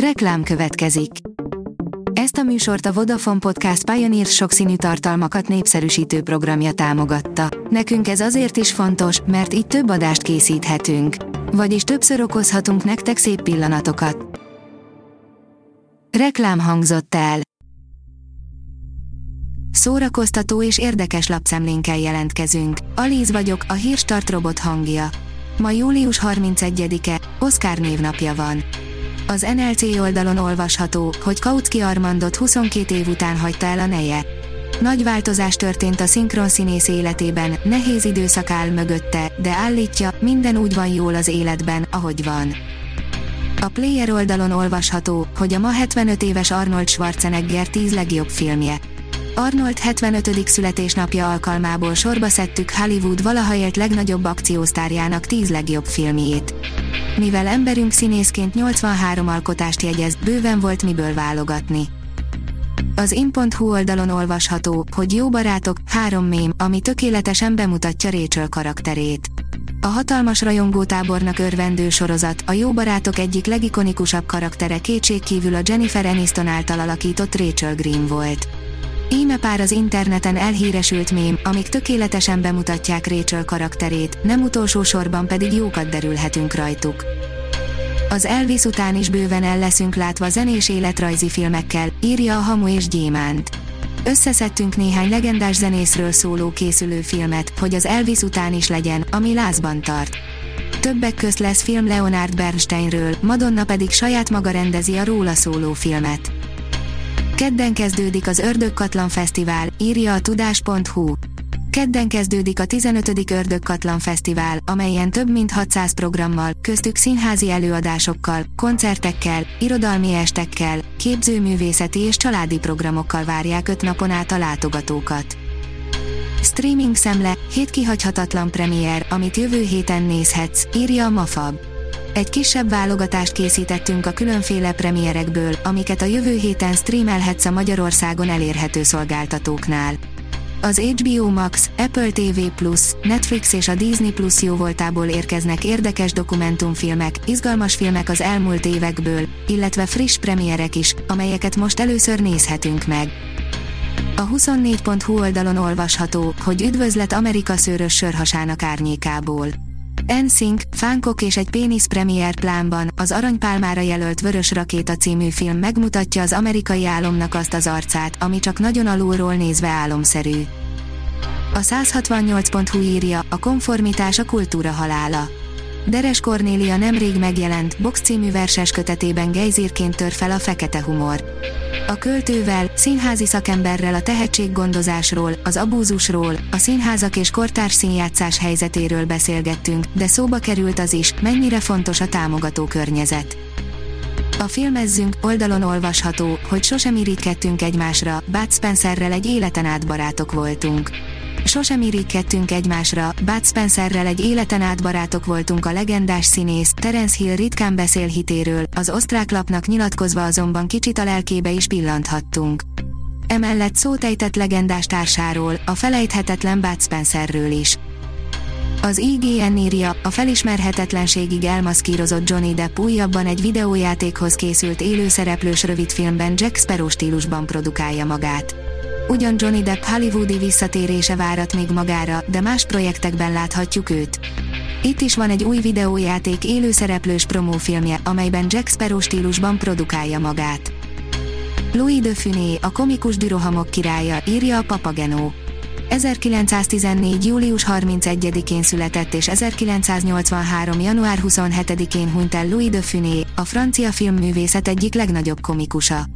Reklám következik. Ezt a műsort a Vodafone Podcast Pioneer sokszínű tartalmakat népszerűsítő programja támogatta. Nekünk ez azért is fontos, mert így több adást készíthetünk. Vagyis többször okozhatunk nektek szép pillanatokat. Reklám hangzott el. Szórakoztató és érdekes lapszemlénkkel jelentkezünk. Alíz vagyok, a hírstart robot hangja. Ma július 31-e, Oscar névnapja van. Az NLC oldalon olvasható, hogy Kautsky Armandot 22 év után hagyta el a neje. Nagy változás történt a színész életében, nehéz időszak áll mögötte, de állítja, minden úgy van jól az életben, ahogy van. A Player oldalon olvasható, hogy a ma 75 éves Arnold Schwarzenegger 10 legjobb filmje. Arnold 75. születésnapja alkalmából sorba szedtük Hollywood valaha élt legnagyobb akciósztárjának 10 legjobb filmjét. Mivel emberünk színészként 83 alkotást jegyez, bőven volt miből válogatni. Az in.hu oldalon olvasható, hogy jó barátok, három mém, ami tökéletesen bemutatja Rachel karakterét. A hatalmas rajongótábornak örvendő sorozat, a jó barátok egyik legikonikusabb karaktere kétségkívül a Jennifer Aniston által alakított Rachel Green volt. Íme pár az interneten elhíresült mém, amik tökéletesen bemutatják Rachel karakterét, nem utolsó sorban pedig jókat derülhetünk rajtuk. Az Elvis után is bőven el leszünk látva zenés életrajzi filmekkel, írja a Hamu és Gyémánt. Összeszedtünk néhány legendás zenészről szóló készülő filmet, hogy az Elvis után is legyen, ami lázban tart. Többek közt lesz film Leonard Bernsteinről, Madonna pedig saját maga rendezi a róla szóló filmet. Kedden kezdődik az Ördögkatlan Fesztivál, írja a tudás.hu. Kedden kezdődik a 15. Ördögkatlan Fesztivál, amelyen több mint 600 programmal, köztük színházi előadásokkal, koncertekkel, irodalmi estekkel, képzőművészeti és családi programokkal várják öt napon át a látogatókat. Streaming szemle, hét kihagyhatatlan premier, amit jövő héten nézhetsz, írja a Mafab. Egy kisebb válogatást készítettünk a különféle premierekből, amiket a jövő héten streamelhetsz a Magyarországon elérhető szolgáltatóknál. Az HBO Max, Apple TV+, Netflix és a Disney Plus jóvoltából érkeznek érdekes dokumentumfilmek, izgalmas filmek az elmúlt évekből, illetve friss premierek is, amelyeket most először nézhetünk meg. A 24.hu oldalon olvasható, hogy üdvözlet Amerika szőrös sörhasának árnyékából. NSYNC, Fánkok és egy pénisz premier plánban, az Aranypálmára jelölt Vörös Rakéta című film megmutatja az amerikai álomnak azt az arcát, ami csak nagyon alulról nézve álomszerű. A 168.hu írja, a konformitás a kultúra halála. Deres Kornélia nemrég megjelent, Box című verses kötetében gejzírként tör fel a fekete humor. A költővel, színházi szakemberrel a tehetséggondozásról, az abúzusról, a színházak és kortárs színjátszás helyzetéről beszélgettünk, de szóba került az is, mennyire fontos a támogató környezet. A filmezzünk oldalon olvasható, hogy sosem irigykedtünk egymásra, Bud Spencerrel egy életen át barátok voltunk. Sosem irigykedtünk egymásra, Bud Spencerrel egy életen át barátok voltunk a legendás színész, Terence Hill ritkán beszél hitéről, az osztrák lapnak nyilatkozva azonban kicsit a lelkébe is pillanthattunk. Emellett szótejtett legendás társáról, a felejthetetlen Bud Spencerről is. Az IGN írja, a felismerhetetlenségig elmaszkírozott Johnny Depp újabban egy videójátékhoz készült élőszereplős rövidfilmben Jack Sparrow stílusban produkálja magát. Ugyan Johnny Depp hollywoodi visszatérése várat még magára, de más projektekben láthatjuk őt. Itt is van egy új videójáték élőszereplős promófilmje, amelyben Jack Sparrow stílusban produkálja magát. Louis de Funé, a komikus dürohamok királya, írja a Papageno. 1914. július 31-én született és 1983. január 27-én hunyt el Louis de Funé, a francia filmművészet egyik legnagyobb komikusa.